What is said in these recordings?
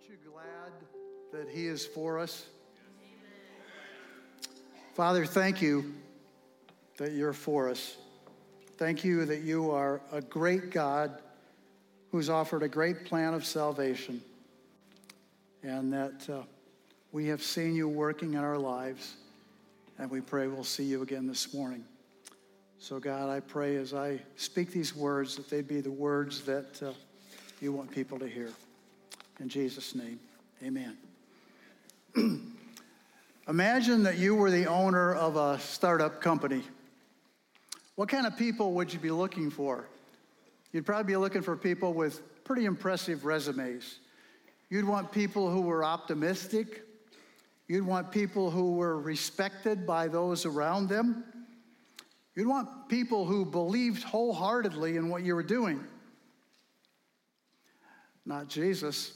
Aren't you glad that He is for us? Father, thank you that you're for us. Thank you that you are a great God who's offered a great plan of salvation and that uh, we have seen you working in our lives, and we pray we'll see you again this morning. So, God, I pray as I speak these words that they'd be the words that uh, you want people to hear. In Jesus' name, amen. Imagine that you were the owner of a startup company. What kind of people would you be looking for? You'd probably be looking for people with pretty impressive resumes. You'd want people who were optimistic. You'd want people who were respected by those around them. You'd want people who believed wholeheartedly in what you were doing. Not Jesus.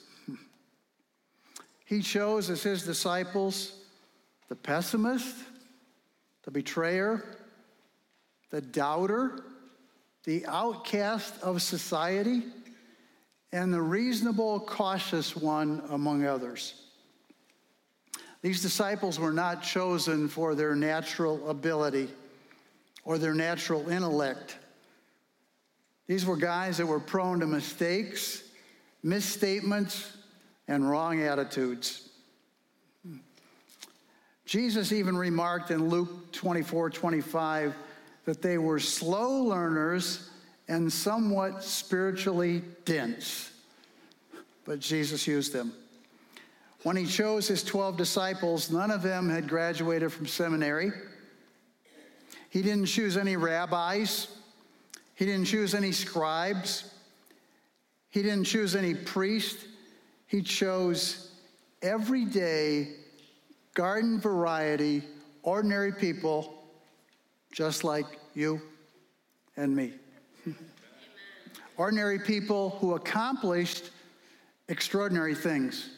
He chose as his disciples the pessimist, the betrayer, the doubter, the outcast of society, and the reasonable, cautious one among others. These disciples were not chosen for their natural ability or their natural intellect. These were guys that were prone to mistakes, misstatements, and wrong attitudes. Jesus even remarked in Luke 24 25 that they were slow learners and somewhat spiritually dense. But Jesus used them. When he chose his 12 disciples, none of them had graduated from seminary. He didn't choose any rabbis. He didn't choose any scribes. He didn't choose any priest. He chose everyday, garden variety, ordinary people just like you and me. ordinary people who accomplished extraordinary things.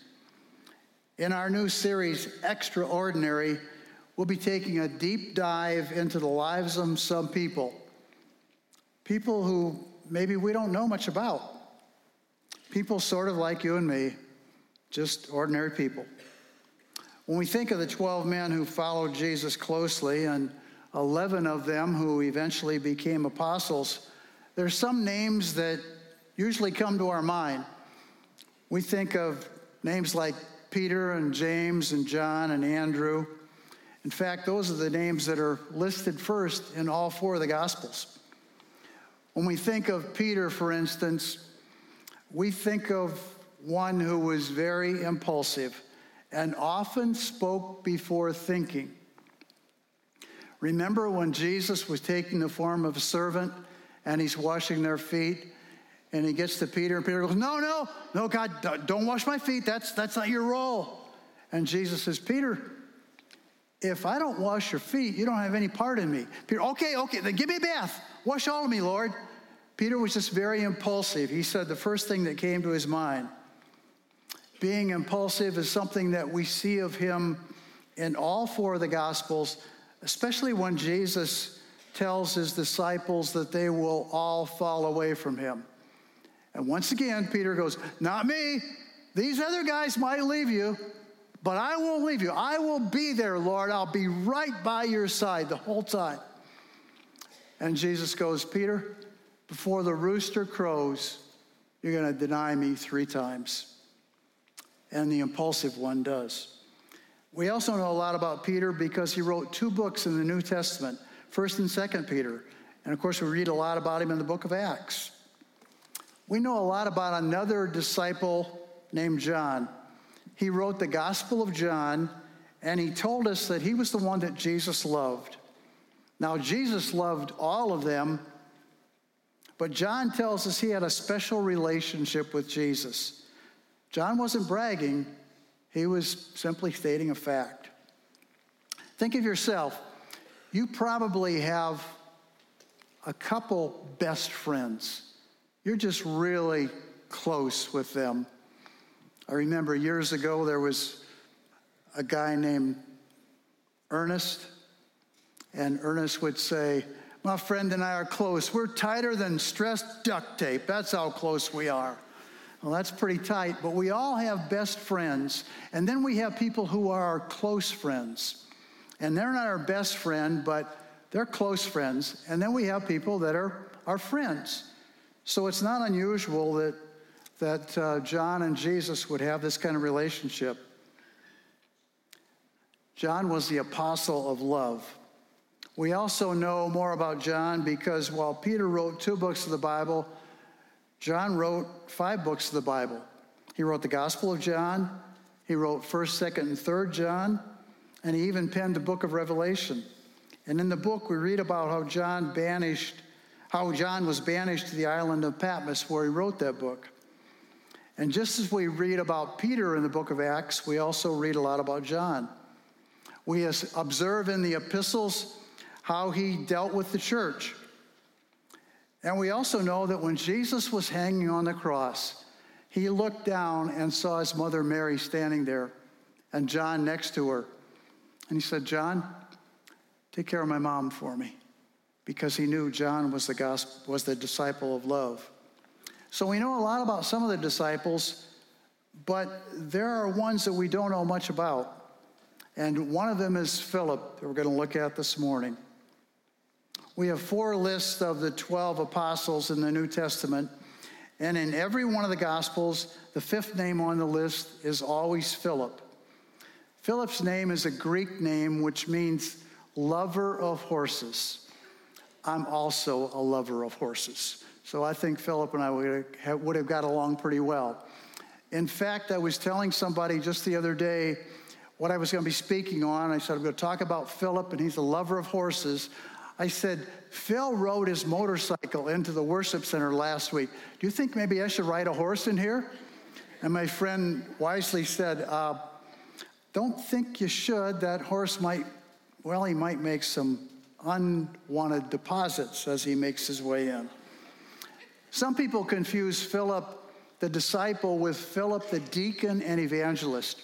In our new series, Extraordinary, we'll be taking a deep dive into the lives of some people. People who maybe we don't know much about. People sort of like you and me, just ordinary people. When we think of the 12 men who followed Jesus closely and 11 of them who eventually became apostles, there's some names that usually come to our mind. We think of names like Peter and James and John and Andrew. In fact, those are the names that are listed first in all four of the Gospels. When we think of Peter, for instance, we think of one who was very impulsive and often spoke before thinking. Remember when Jesus was taking the form of a servant and he's washing their feet? And he gets to Peter, and Peter goes, No, no, no, God, don't wash my feet. That's, that's not your role. And Jesus says, Peter, if I don't wash your feet, you don't have any part in me. Peter, okay, okay, then give me a bath. Wash all of me, Lord. Peter was just very impulsive. He said the first thing that came to his mind. Being impulsive is something that we see of him in all four of the Gospels, especially when Jesus tells his disciples that they will all fall away from him. And once again, Peter goes, Not me. These other guys might leave you, but I won't leave you. I will be there, Lord. I'll be right by your side the whole time. And Jesus goes, Peter, before the rooster crows, you're going to deny me three times. And the impulsive one does. We also know a lot about Peter because he wrote two books in the New Testament, 1st and 2nd Peter. And of course, we read a lot about him in the book of Acts. We know a lot about another disciple named John. He wrote the Gospel of John, and he told us that he was the one that Jesus loved. Now, Jesus loved all of them, but John tells us he had a special relationship with Jesus. John wasn't bragging, he was simply stating a fact. Think of yourself. You probably have a couple best friends. You're just really close with them. I remember years ago there was a guy named Ernest, and Ernest would say, my friend and I are close. We're tighter than stressed duct tape. That's how close we are. Well, that's pretty tight, but we all have best friends. And then we have people who are our close friends. And they're not our best friend, but they're close friends. And then we have people that are our friends. So it's not unusual that, that uh, John and Jesus would have this kind of relationship. John was the apostle of love. We also know more about John because while Peter wrote two books of the Bible, John wrote five books of the Bible. He wrote the Gospel of John, he wrote 1st, 2nd, and 3rd John, and he even penned the book of Revelation. And in the book, we read about how John banished, how John was banished to the island of Patmos where he wrote that book. And just as we read about Peter in the book of Acts, we also read a lot about John. We observe in the epistles how he dealt with the church. And we also know that when Jesus was hanging on the cross, he looked down and saw his mother Mary standing there and John next to her. And he said, John, take care of my mom for me. Because he knew John was the, gospel, was the disciple of love. So we know a lot about some of the disciples, but there are ones that we don't know much about. And one of them is Philip, that we're going to look at this morning. We have four lists of the 12 apostles in the New Testament. And in every one of the Gospels, the fifth name on the list is always Philip. Philip's name is a Greek name which means lover of horses. I'm also a lover of horses. So I think Philip and I would have, got along pretty well. In fact, I was telling somebody just the other day what I was going to be speaking on. I said, I'm going to talk about Philip, and he's a lover of horses. I said, Phil rode his motorcycle into the worship center last week. Do you think maybe I should ride a horse in here? And my friend wisely said, uh, Don't think you should. That horse might, well, he might make some unwanted deposits as he makes his way in. Some people confuse Philip the disciple with Philip the deacon and evangelist.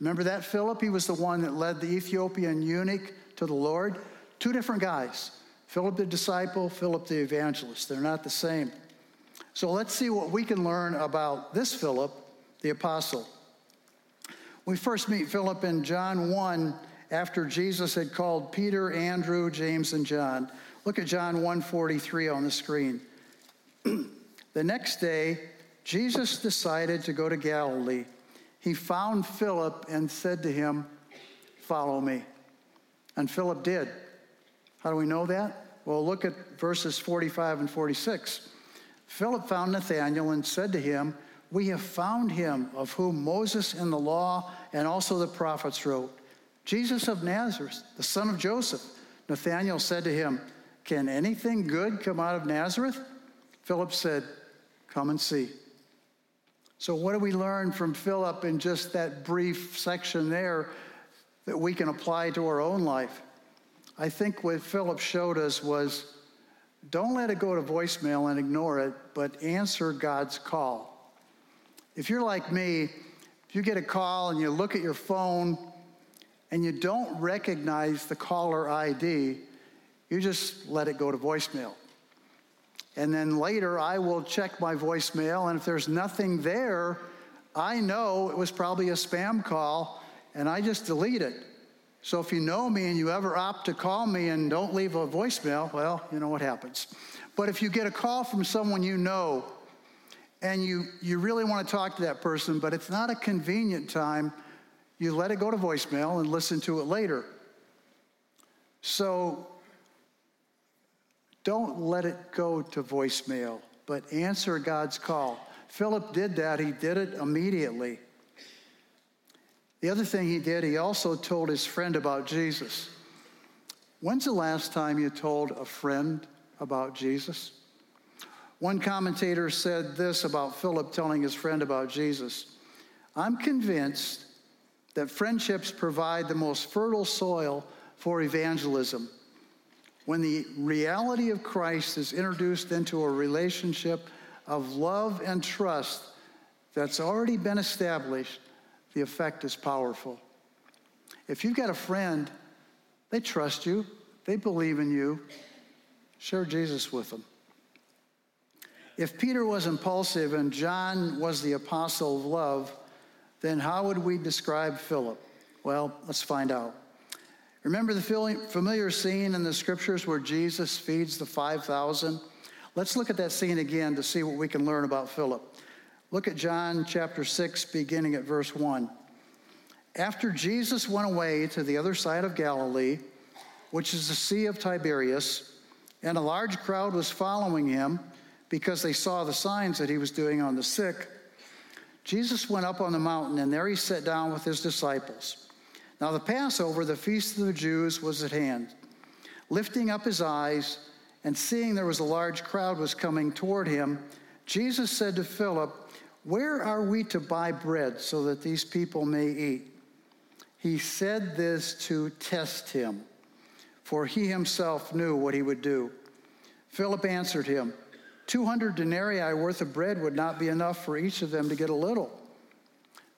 Remember that Philip? He was the one that led the Ethiopian eunuch to the Lord. Two different guys Philip the disciple, Philip the evangelist. They're not the same. So let's see what we can learn about this Philip, the apostle. We first meet Philip in John 1 after Jesus had called Peter, Andrew, James, and John. Look at John 1:43 on the screen. the next day, Jesus decided to go to Galilee. He found Philip and said to him, "Follow me." And Philip did. How do we know that? Well, look at verses 45 and 46. Philip found Nathanael and said to him, We have found him of whom Moses in the law and also the prophets wrote, Jesus of Nazareth, the son of Joseph. Nathanael said to him, Can anything good come out of Nazareth? Philip said, Come and see. So, what do we learn from Philip in just that brief section there that we can apply to our own life? I think what Philip showed us was don't let it go to voicemail and ignore it, but answer God's call. If you're like me, if you get a call and you look at your phone and you don't recognize the caller ID, you just let it go to voicemail. And then later, I will check my voicemail, and if there's nothing there, I know it was probably a spam call, and I just delete it. So if you know me and you ever opt to call me and don't leave a voicemail, well, you know what happens. But if you get a call from someone you know and you, you really want to talk to that person, but it's not a convenient time, you let it go to voicemail and listen to it later. So don't let it go to voicemail, but answer God's call. Philip did that, he did it immediately. The other thing he did, he also told his friend about Jesus. When's the last time you told a friend about Jesus? One commentator said this about Philip telling his friend about Jesus I'm convinced that friendships provide the most fertile soil for evangelism. When the reality of Christ is introduced into a relationship of love and trust that's already been established, the effect is powerful. If you've got a friend, they trust you, they believe in you, share Jesus with them. If Peter was impulsive and John was the apostle of love, then how would we describe Philip? Well, let's find out. Remember the familiar scene in the scriptures where Jesus feeds the 5,000? Let's look at that scene again to see what we can learn about Philip. Look at John chapter 6, beginning at verse 1. After Jesus went away to the other side of Galilee, which is the Sea of Tiberias, and a large crowd was following him because they saw the signs that he was doing on the sick, Jesus went up on the mountain, and there he sat down with his disciples. Now, the Passover, the feast of the Jews, was at hand. Lifting up his eyes and seeing there was a large crowd was coming toward him, Jesus said to Philip, Where are we to buy bread so that these people may eat? He said this to test him, for he himself knew what he would do. Philip answered him, 200 denarii worth of bread would not be enough for each of them to get a little.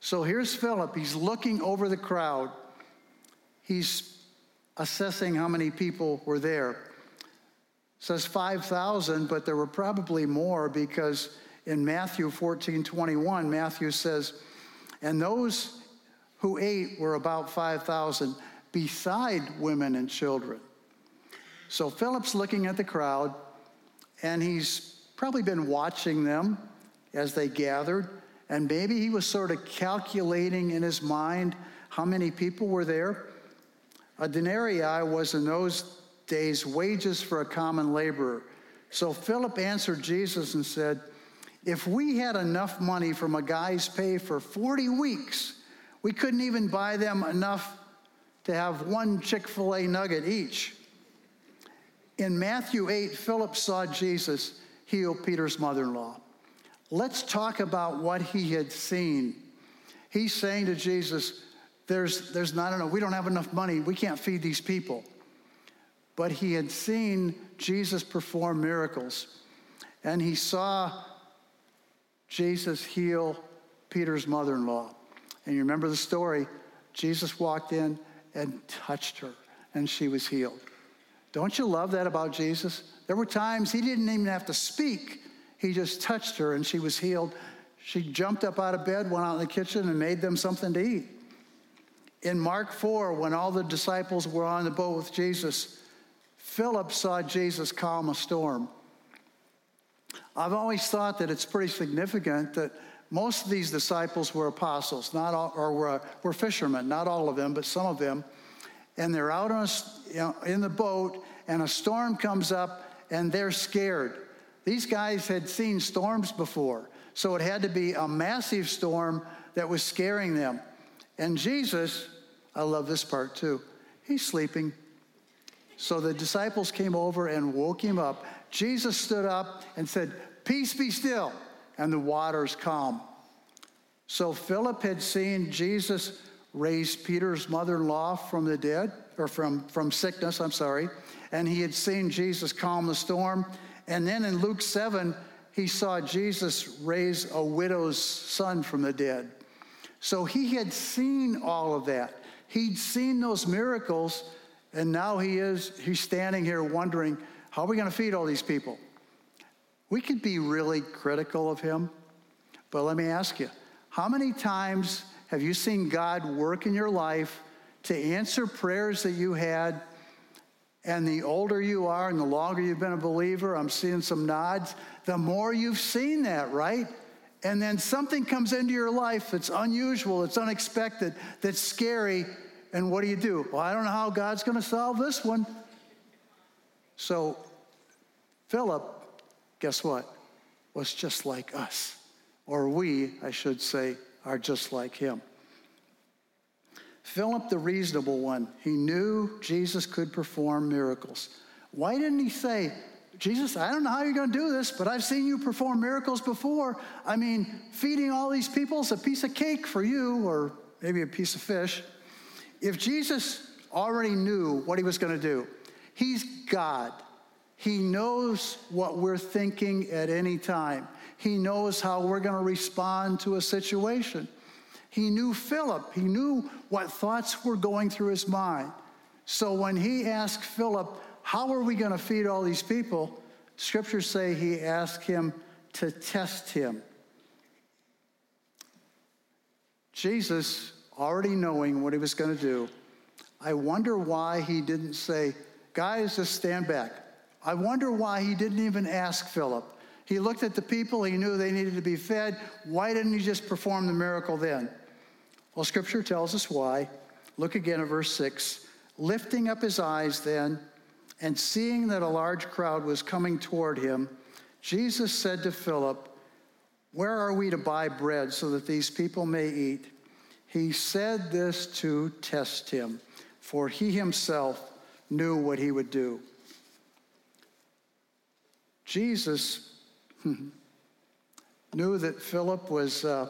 So here's Philip. He's looking over the crowd. He's assessing how many people were there. Says 5,000, but there were probably more because in Matthew 14 21, Matthew says, And those who ate were about 5,000, beside women and children. So Philip's looking at the crowd, and he's probably been watching them as they gathered, and maybe he was sort of calculating in his mind how many people were there. A denarii was in those days wages for a common laborer. So Philip answered Jesus and said, If we had enough money from a guy's pay for 40 weeks, we couldn't even buy them enough to have one Chick fil A nugget each. In Matthew 8, Philip saw Jesus heal Peter's mother in law. Let's talk about what he had seen. He's saying to Jesus, there's, there's not enough, we don't have enough money, we can't feed these people. But he had seen Jesus perform miracles, and he saw Jesus heal Peter's mother in law. And you remember the story Jesus walked in and touched her, and she was healed. Don't you love that about Jesus? There were times he didn't even have to speak. He just touched her and she was healed. She jumped up out of bed, went out in the kitchen, and made them something to eat. In Mark 4, when all the disciples were on the boat with Jesus, Philip saw Jesus calm a storm. I've always thought that it's pretty significant that most of these disciples were apostles, not all, or were, were fishermen, not all of them, but some of them. And they're out on a, you know, in the boat, and a storm comes up, and they're scared. These guys had seen storms before, so it had to be a massive storm that was scaring them. And Jesus, I love this part too, he's sleeping. So the disciples came over and woke him up. Jesus stood up and said, Peace be still. And the waters calm. So Philip had seen Jesus raise Peter's mother in law from the dead, or from, from sickness, I'm sorry and he had seen Jesus calm the storm. And then in Luke 7, he saw Jesus raise a widow's son from the dead. So he had seen all of that. He'd seen those miracles, and now he is he's standing here wondering, how are we going to feed all these people? We could be really critical of him, but let me ask you, how many times have you seen God work in your life to answer prayers that you had and the older you are and the longer you've been a believer, I'm seeing some nods, the more you've seen that, right? And then something comes into your life that's unusual, it's unexpected, that's scary. And what do you do? Well, I don't know how God's going to solve this one. So, Philip, guess what? Was just like us. Or we, I should say, are just like him. Philip, the reasonable one, he knew Jesus could perform miracles. Why didn't he say, Jesus, I don't know how you're going to do this, but I've seen you perform miracles before. I mean, feeding all these people is a piece of cake for you, or maybe a piece of fish. If Jesus already knew what he was going to do, he's God. He knows what we're thinking at any time. He knows how we're going to respond to a situation. He knew Philip, he knew what thoughts were going through his mind. So when he asked Philip, How are we going to feed all these people? Scriptures say he asked him to test him. Jesus, already knowing what he was going to do, I wonder why he didn't say, Guys, just stand back. I wonder why he didn't even ask Philip. He looked at the people, he knew they needed to be fed. Why didn't he just perform the miracle then? Well, scripture tells us why. Look again at verse 6. Lifting up his eyes then, and seeing that a large crowd was coming toward him, Jesus said to Philip, Where are we to buy bread so that these people may eat? He said this to test him, for he himself knew what he would do. Jesus knew that Philip was uh,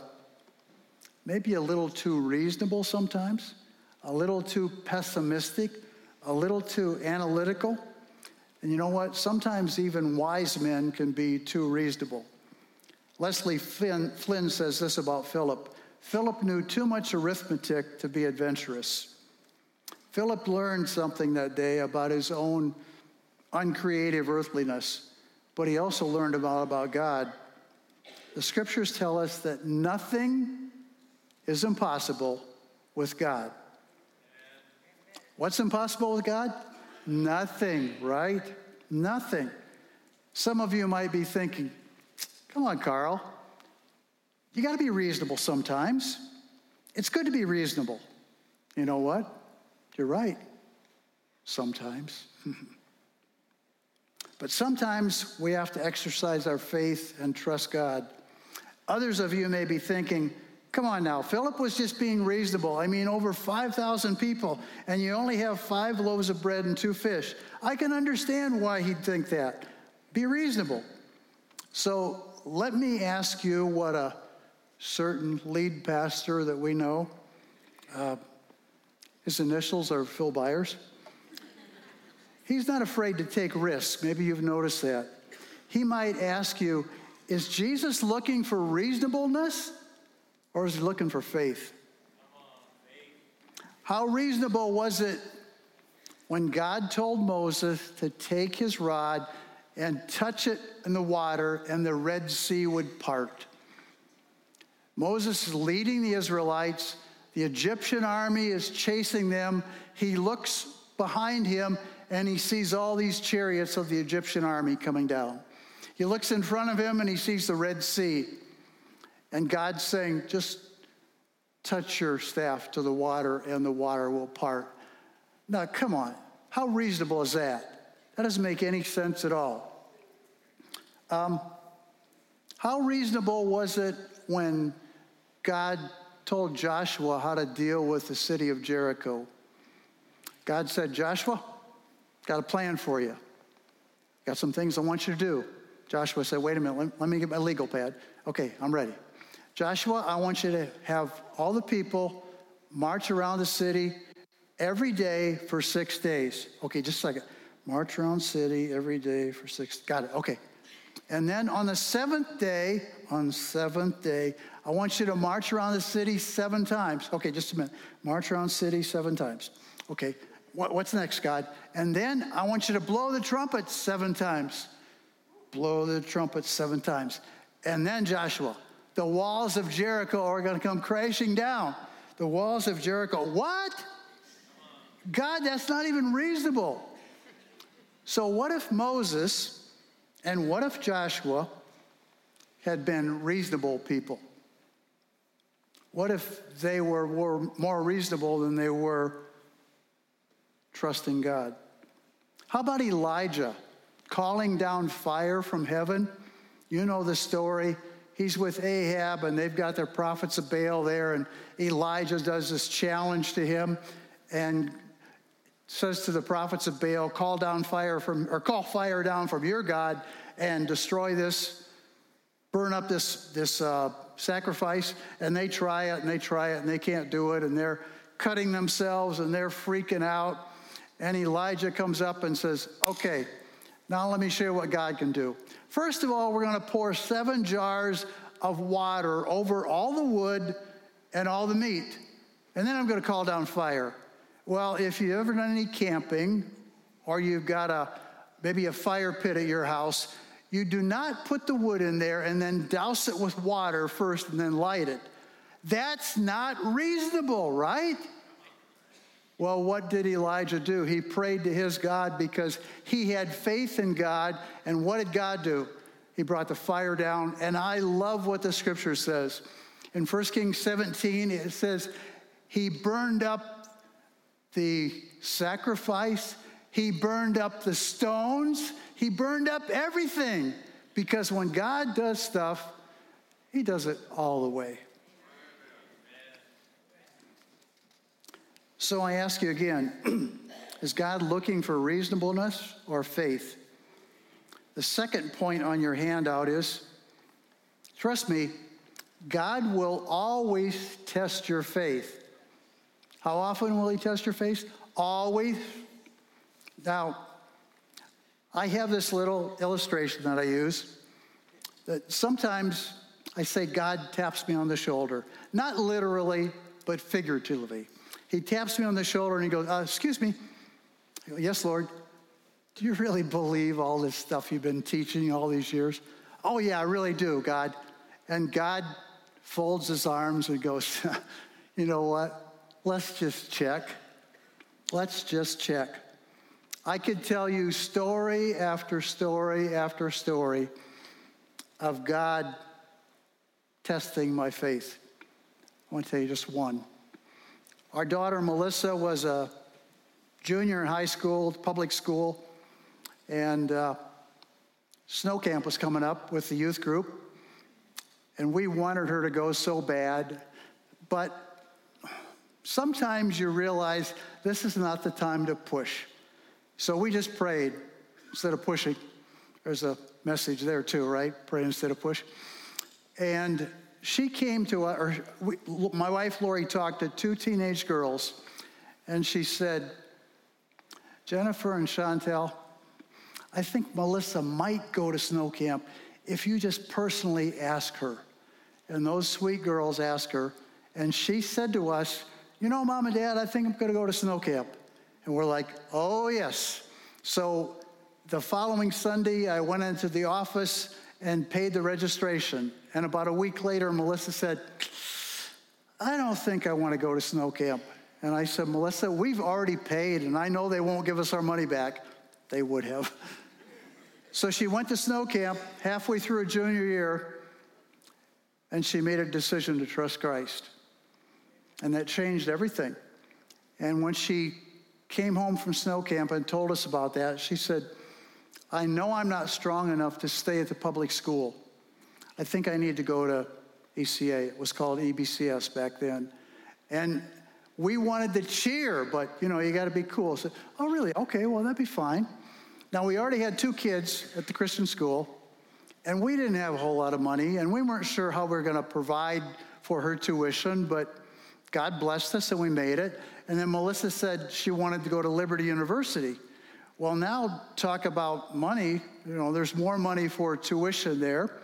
maybe a little too reasonable sometimes, a little too pessimistic, a little too analytical. And you know what? Sometimes even wise men can be too reasonable. Leslie Flynn, Flynn says this about Philip Philip knew too much arithmetic to be adventurous. Philip learned something that day about his own uncreative earthliness, but he also learned about, about God. The scriptures tell us that nothing is impossible with God. What's impossible with God? Nothing, right? Nothing. Some of you might be thinking, come on, Carl. You got to be reasonable sometimes. It's good to be reasonable. You know what? You're right. Sometimes. but sometimes we have to exercise our faith and trust God. Others of you may be thinking, Come on now, Philip was just being reasonable. I mean, over 5,000 people, and you only have five loaves of bread and two fish. I can understand why he'd think that. Be reasonable. So let me ask you what a certain lead pastor that we know, uh, his initials are Phil Byers. He's not afraid to take risks. Maybe you've noticed that. He might ask you, Is Jesus looking for reasonableness? Or is he looking for faith? How reasonable was it when God told Moses to take his rod and touch it in the water and the Red Sea would part? Moses is leading the Israelites. The Egyptian army is chasing them. He looks behind him and he sees all these chariots of the Egyptian army coming down. He looks in front of him and he sees the Red Sea. And God's saying, just touch your staff to the water and the water will part. Now, come on. How reasonable is that? That doesn't make any sense at all. Um, how reasonable was it when God told Joshua how to deal with the city of Jericho? God said, Joshua, got a plan for you. Got some things I want you to do. Joshua said, wait a minute, let, me get my legal pad. Okay, I'm ready. Joshua, I want you to have all the people march around the city every day for six days. Okay, just a second. March around city every day for six. Got it. Okay. And then on the seventh day, on the seventh day, I want you to march around the city seven times. Okay, just a minute. March around city seven times. Okay. What, what's next, God? And then I want you to blow the trumpet seven times. Blow the trumpet seven times. And then Joshua, the walls of Jericho are going to come crashing down. The walls of Jericho. What? God, that's not even reasonable. So, what if Moses and what if Joshua had been reasonable people? What if they were, were more reasonable than they were trusting God? How about Elijah calling down fire from heaven? You know the story. He's with Ahab, and they've got their prophets of Baal there, and Elijah does this challenge to him and says to the prophets of Baal, call down fire from, or call fire down from your God and destroy this, burn up this, this uh, sacrifice. And they try it and they try it and they can't do it. And they're cutting themselves and they're freaking out. And Elijah comes up and says, okay, now let me show you what God can do. First of all, we're going to pour seven jars of water over all the wood and all the meat. And then I'm going to call down fire. Well, if you've ever done any camping or you've got a maybe a fire pit at your house, You do not put the wood in there and then douse it with water first and then light it. That's not reasonable, right? Well, what did Elijah do? He prayed to his God because he had faith in God. And what did God do? He brought the fire down. And I love what the scripture says. In 1 Kings 17, it says, He burned up the sacrifice, He burned up the stones, He burned up everything. Because when God does stuff, He does it all the way. So I ask you again is God looking for reasonableness or faith? The second point on your handout is trust me, God will always test your faith. How often will He test your faith? Always. Now, I have this little illustration that I use that sometimes I say God taps me on the shoulder, not literally, but figuratively. He taps me on the shoulder and he goes, uh, Excuse me. Go, yes, Lord. Do you really believe all this stuff you've been teaching all these years? Oh, yeah, I really do, God. And God folds his arms and goes, You know what? Let's just check. Let's just check. I could tell you story after story after story of God testing my faith. I want to tell you just one. Our daughter Melissa was a junior in high school, public school, and uh, snow camp was coming up with the youth group, and we wanted her to go so bad, but sometimes you realize this is not the time to push. So we just prayed instead of pushing. There's a message there too, right? Pray instead of push. And she came to us, or we, my wife Lori talked to two teenage girls, and she said, Jennifer and Chantel, I think Melissa might go to snow camp if you just personally ask her. And those sweet girls asked her, and she said to us, You know, mom and dad, I think I'm going to go to snow camp. And we're like, Oh, yes. So the following Sunday, I went into the office and paid the registration. And about a week later, Melissa said, I don't think I want to go to snow camp. And I said, Melissa, we've already paid, and I know they won't give us our money back. They would have. So she went to snow camp halfway through her junior year, and she made a decision to trust Christ. And that changed everything. And when she came home from snow camp and told us about that, she said, I know I'm not strong enough to stay at the public school. I think I need to go to ECA. It was called EBCS back then. And we wanted to cheer, but you know, you got to be cool. So, oh, really? Okay, well, that'd be fine. Now, we already had two kids at the Christian school, and we didn't have a whole lot of money, and we weren't sure how we were going to provide for her tuition, but God blessed us and we made it. And then Melissa said she wanted to go to Liberty University. Well, now talk about money. You know, there's more money for tuition there.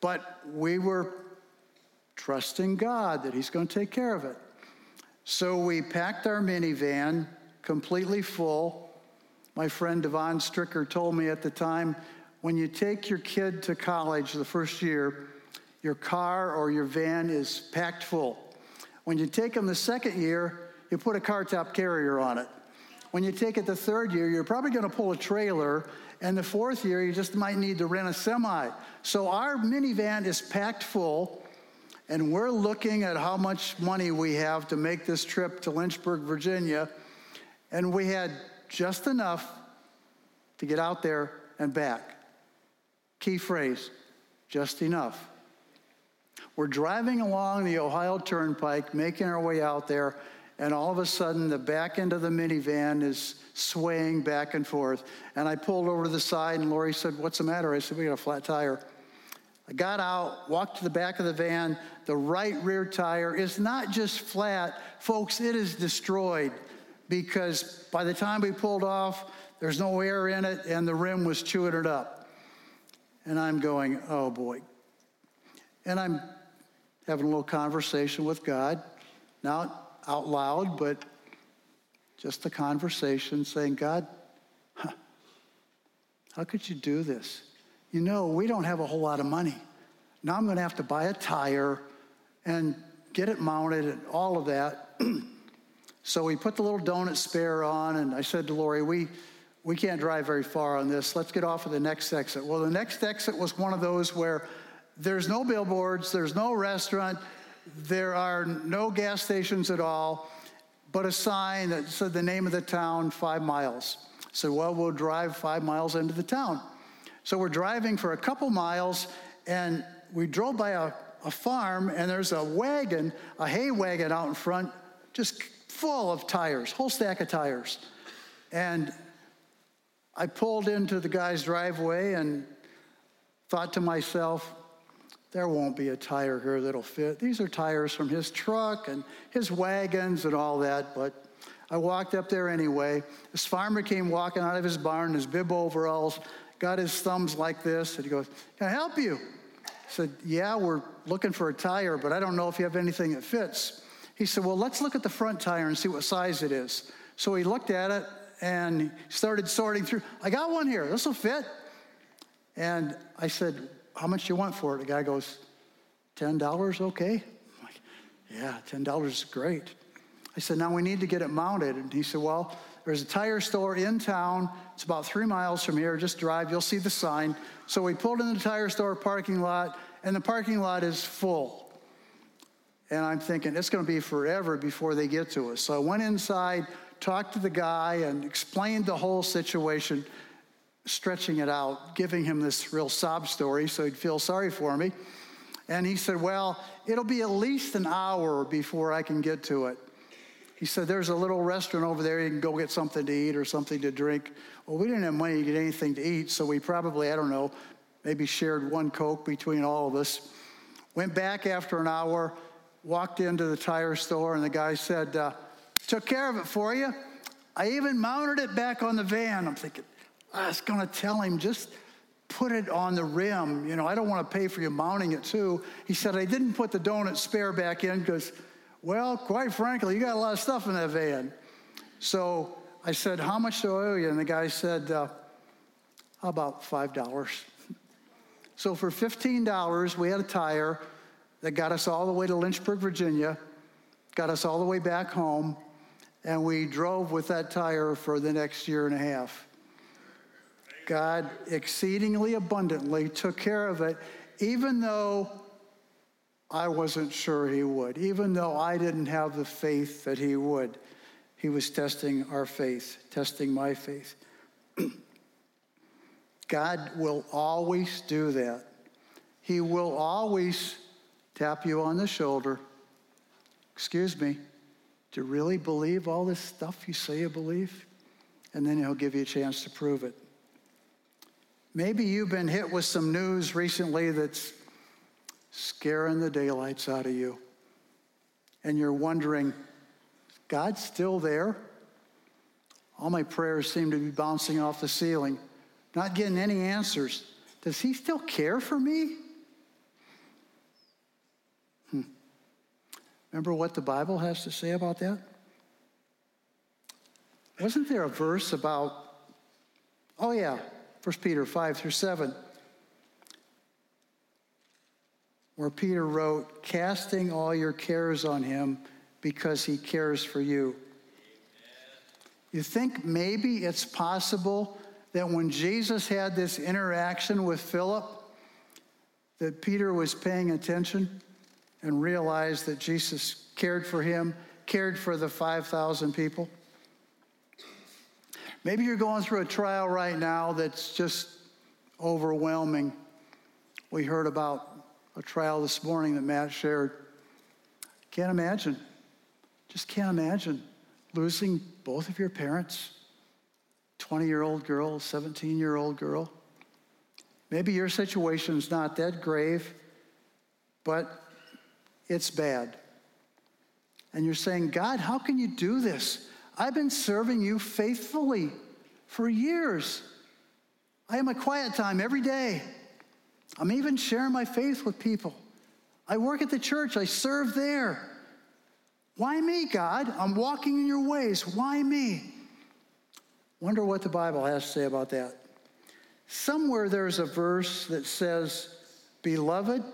But we were trusting God that He's going to take care of it. So we packed our minivan completely full. My friend Devon Stricker told me at the time when you take your kid to college the first year, your car or your van is packed full. When you take them the second year, you put a car top carrier on it. When you take it the third year, you're probably going to pull a trailer and the fourth year, you just might need to rent a semi. So our minivan is packed full, and we're looking at how much money we have to make this trip to Lynchburg, Virginia. And we had just enough to get out there and back. Key phrase just enough. We're driving along the Ohio Turnpike, making our way out there, and all of a sudden the back end of the minivan is swaying back and forth. And I pulled over to the side, and Lori said, What's the matter? I said, We got a flat tire. I got out, walked to the back of the van. The right rear tire is not just flat, folks, it is destroyed because by the time we pulled off, there's no air in it, and the rim was chewing it up. And I'm going, Oh boy. And I'm having a little conversation with God. not out loud, but just a conversation saying, God, how could you do this? you know, we don't have a whole lot of money. Now I'm going to have to buy a tire and get it mounted and all of that. so we put the little donut spare on, and I said to Lori, we, we can't drive very far on this. Let's get off of the next exit. Well, the next exit was one of those where there's no billboards, there's no restaurant, there are no gas stations at all, but a sign that said the name of the town, five miles. So, well, we'll drive five miles into the town. So we're driving for a couple miles, and we drove by a, a farm, and there's a wagon, a hay wagon out in front, just full of tires, whole stack of tires. And I pulled into the guy's driveway and thought to myself, there won't be a tire here that'll fit. These are tires from his truck and his wagons and all that, but I walked up there anyway. This farmer came walking out of his barn, his bib overalls, got his thumbs like this, and he goes, Can I help you? I said, Yeah, we're looking for a tire, but I don't know if you have anything that fits. He said, Well, let's look at the front tire and see what size it is. So he looked at it and started sorting through. I got one here. This will fit. And I said, How much do you want for it? The guy goes, $10, okay? I'm like, Yeah, $10 is great. I said, Now we need to get it mounted. And he said, Well, there's a tire store in town. It's about three miles from here. Just drive, you'll see the sign. So we pulled in the tire store parking lot, and the parking lot is full. And I'm thinking, it's going to be forever before they get to us. So I went inside, talked to the guy, and explained the whole situation, stretching it out, giving him this real sob story so he'd feel sorry for me. And he said, Well, it'll be at least an hour before I can get to it. He said, There's a little restaurant over there. You can go get something to eat or something to drink. Well, we didn't have money to get anything to eat, so we probably, I don't know, maybe shared one Coke between all of us. Went back after an hour, walked into the tire store, and the guy said, uh, Took care of it for you. I even mounted it back on the van. I'm thinking, I was going to tell him, just put it on the rim. You know, I don't want to pay for you mounting it too. He said, I didn't put the donut spare back in because, well, quite frankly, you got a lot of stuff in that van. So I said, How much do I owe you? And the guy said, uh, about $5? So for $15, we had a tire that got us all the way to Lynchburg, Virginia, got us all the way back home, and we drove with that tire for the next year and a half. God exceedingly abundantly took care of it, even though I wasn't sure He would, even though I didn't have the faith that He would. He was testing our faith, testing my faith. God will always do that. He will always tap you on the shoulder. Excuse me, do you really believe all this stuff you say you believe? And then He'll give you a chance to prove it. Maybe you've been hit with some news recently that's scaring the daylights out of you. And you're wondering, God's still there? All my prayers seem to be bouncing off the ceiling, not getting any answers. Does He still care for me? Hmm. Remember what the Bible has to say about that? Wasn't there a verse about, oh, yeah, 1 Peter 5 through 7, where Peter wrote, Casting all your cares on him because he cares for you. You think maybe it's possible that when Jesus had this interaction with Philip, that Peter was paying attention and realized that Jesus cared for him, cared for the 5,000 people? Maybe you're going through a trial right now that's just overwhelming. We heard about a trial this morning that Matt shared. Can't imagine. Just can't imagine losing both of your parents 20 year old girl, 17 year old girl. Maybe your situation's not that grave, but it's bad. And you're saying, God, how can you do this? I've been serving you faithfully for years. I have a quiet time every day. I'm even sharing my faith with people. I work at the church, I serve there. Why me, God? I'm walking in your ways. Why me? Wonder what the Bible has to say about that. Somewhere there's a verse that says, Beloved,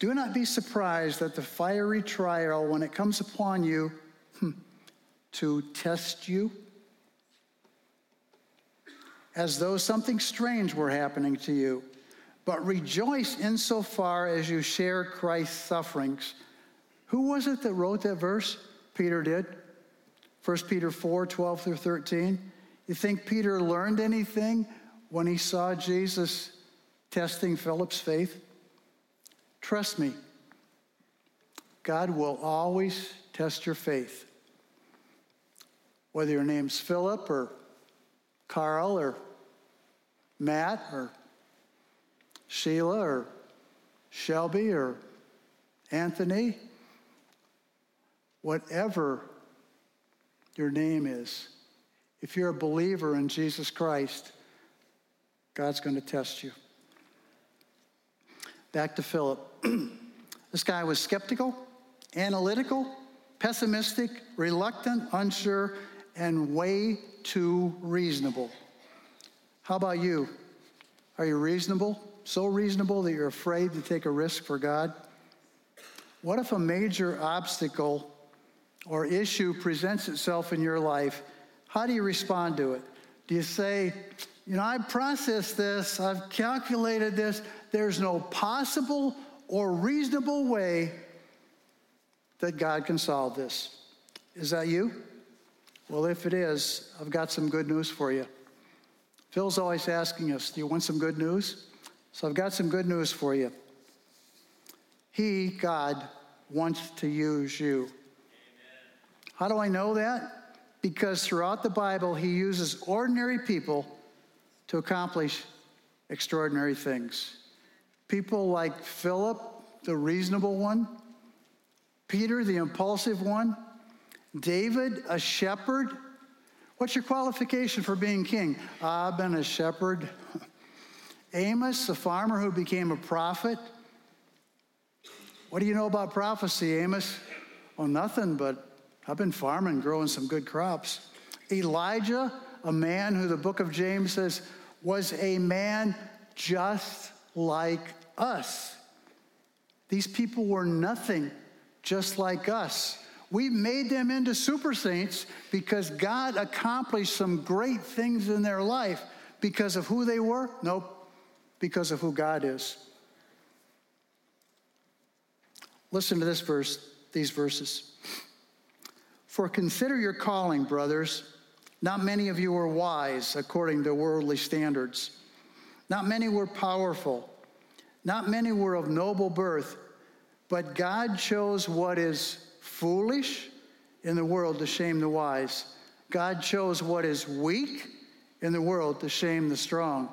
do not be surprised at the fiery trial when it comes upon you to test you, as though something strange were happening to you. But rejoice insofar as you share Christ's sufferings. Who was it that wrote that verse? Peter did. 1 Peter 4 12 through 13. You think Peter learned anything when he saw Jesus testing Philip's faith? Trust me, God will always test your faith. Whether your name's Philip or Carl or Matt or Sheila or Shelby or Anthony, whatever your name is, if you're a believer in Jesus Christ, God's going to test you. Back to Philip. this guy was skeptical, analytical, pessimistic, reluctant, unsure, and way too reasonable. How about you? Are you reasonable? So reasonable that you're afraid to take a risk for God? What if a major obstacle or issue presents itself in your life? How do you respond to it? Do you say, you know, I've processed this, I've calculated this, there's no possible or reasonable way that God can solve this. Is that you? Well, if it is, I've got some good news for you. Phil's always asking us, Do you want some good news? So I've got some good news for you. He, God, wants to use you. Amen. How do I know that? Because throughout the Bible, he uses ordinary people to accomplish extraordinary things. People like Philip, the reasonable one, Peter, the impulsive one, David, a shepherd. What's your qualification for being king? I've been a shepherd. Amos, a farmer who became a prophet. What do you know about prophecy, Amos? Well, nothing, but I've been farming, growing some good crops. Elijah, a man who the book of James says was a man just like us. These people were nothing just like us. We made them into super saints because God accomplished some great things in their life because of who they were? Nope, because of who God is. Listen to this verse, these verses. For consider your calling, brothers. Not many of you were wise according to worldly standards. Not many were powerful. Not many were of noble birth, but God chose what is foolish in the world to shame the wise. God chose what is weak in the world to shame the strong.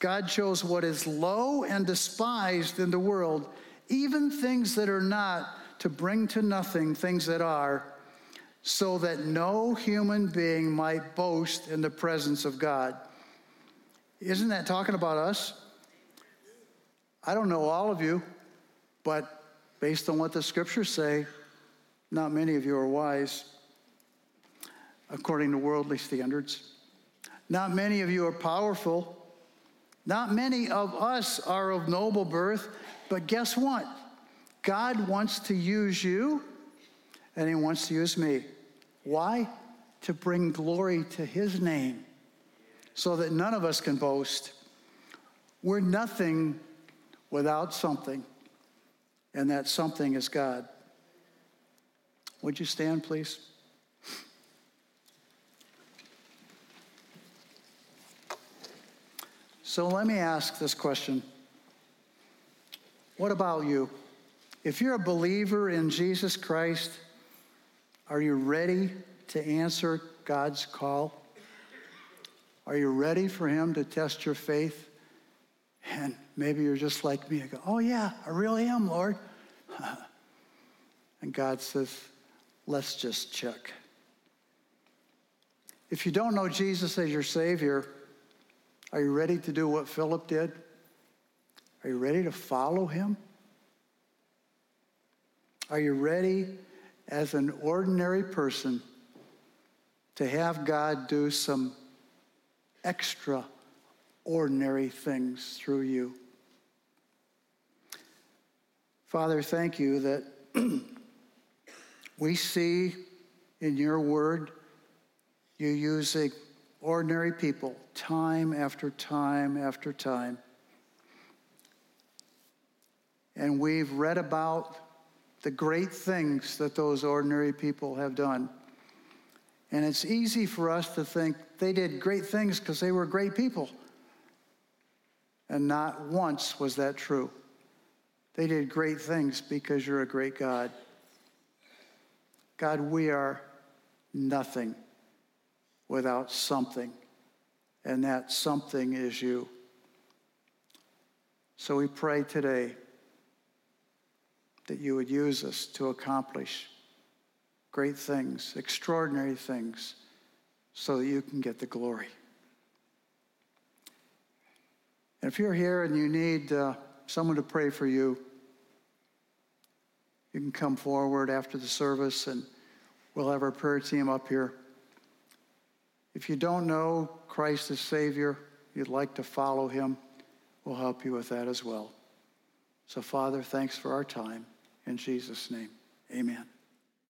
God chose what is low and despised in the world, even things that are not, to bring to nothing things that are, so that no human being might boast in the presence of God. Isn't that talking about us? I don't know all of you, but based on what the scriptures say, not many of you are wise according to worldly standards. Not many of you are powerful. Not many of us are of noble birth. But guess what? God wants to use you and He wants to use me. Why? To bring glory to His name so that none of us can boast. We're nothing without something, and that something is God. Would you stand, please? So let me ask this question What about you? If you're a believer in Jesus Christ, are you ready to answer God's call? Are you ready for Him to test your faith? And maybe you're just like me. I go, oh, yeah, I really am, Lord. and God says, let's just check. If you don't know Jesus as your Savior, are you ready to do what Philip did? Are you ready to follow him? Are you ready as an ordinary person to have God do some extraordinary things through you. Father, thank you that we see in your word you using ordinary people time after time after time. And we've read about the great things that those ordinary people have done. And it's easy for us to think they did great things because they were great people. And not once was that true. They did great things because you're a great God. God, we are nothing without something, and that something is you. So we pray today that you would use us to accomplish great things, extraordinary things, so that you can get the glory. And if you're here and you need uh, someone to pray for you, you can come forward after the service and we'll have our prayer team up here. If you don't know Christ as Savior, you'd like to follow him, we'll help you with that as well. So, Father, thanks for our time. In Jesus' name, amen.